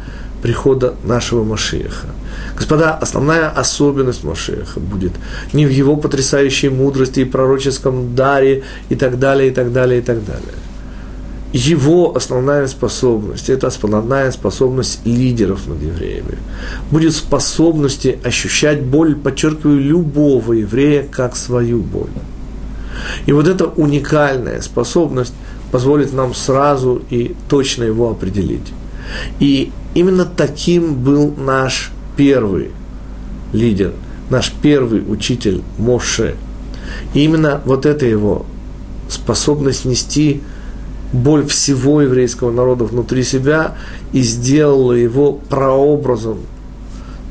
S1: прихода нашего Машеха. Господа, основная особенность Машеха будет не в его потрясающей мудрости и пророческом даре и так далее, и так далее, и так далее – его основная способность, это основная способность лидеров над евреями, будет способности ощущать боль, подчеркиваю, любого еврея как свою боль. И вот эта уникальная способность позволит нам сразу и точно его определить. И именно таким был наш первый лидер, наш первый учитель Моше. И именно вот эта его способность нести боль всего еврейского народа внутри себя и сделала его прообразом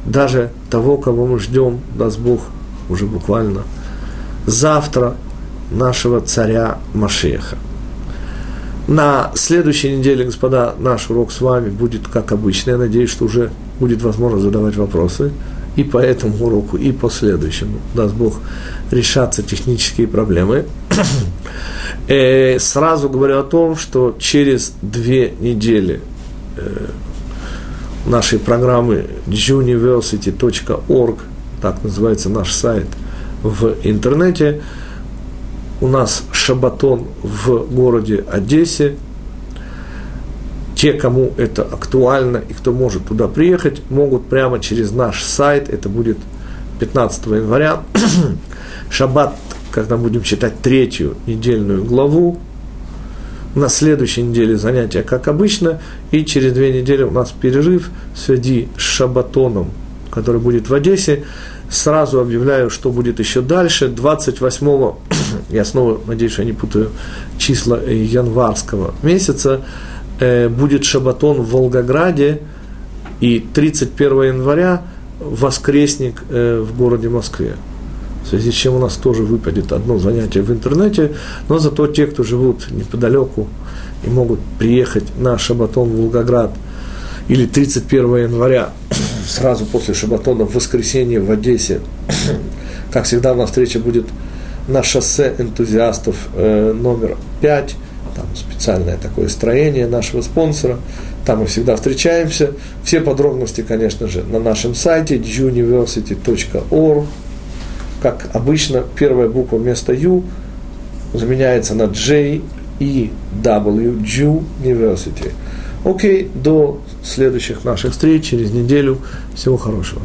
S1: даже того, кого мы ждем, даст Бог, уже буквально завтра нашего царя Машеха. На следующей неделе, господа, наш урок с вами будет как обычно. Я надеюсь, что уже будет возможность задавать вопросы и по этому уроку, и по следующему. Даст Бог решаться технические проблемы. Э, сразу говорю о том, что через две недели э, нашей программы juniversity.org, так называется наш сайт в интернете, у нас шабатон в городе Одессе. Те, кому это актуально и кто может туда приехать, могут прямо через наш сайт, это будет 15 января, шаббат когда будем читать третью недельную главу. На следующей неделе занятия, как обычно, и через две недели у нас перерыв в связи с Шабатоном, который будет в Одессе. Сразу объявляю, что будет еще дальше. 28 я снова надеюсь, я не путаю числа январского месяца, э, будет Шабатон в Волгограде, и 31 января воскресник э, в городе Москве в связи с чем у нас тоже выпадет одно занятие в интернете, но зато те, кто живут неподалеку и могут приехать на Шабатон в Волгоград или 31 января, сразу после Шабатона в воскресенье в Одессе, как всегда у нас встреча будет на шоссе энтузиастов э, номер 5, там специальное такое строение нашего спонсора, там мы всегда встречаемся. Все подробности, конечно же, на нашем сайте juniversity.org как обычно, первая буква вместо U заменяется на J, E, W, Jew University. Окей, до следующих наших встреч через неделю. Всего хорошего.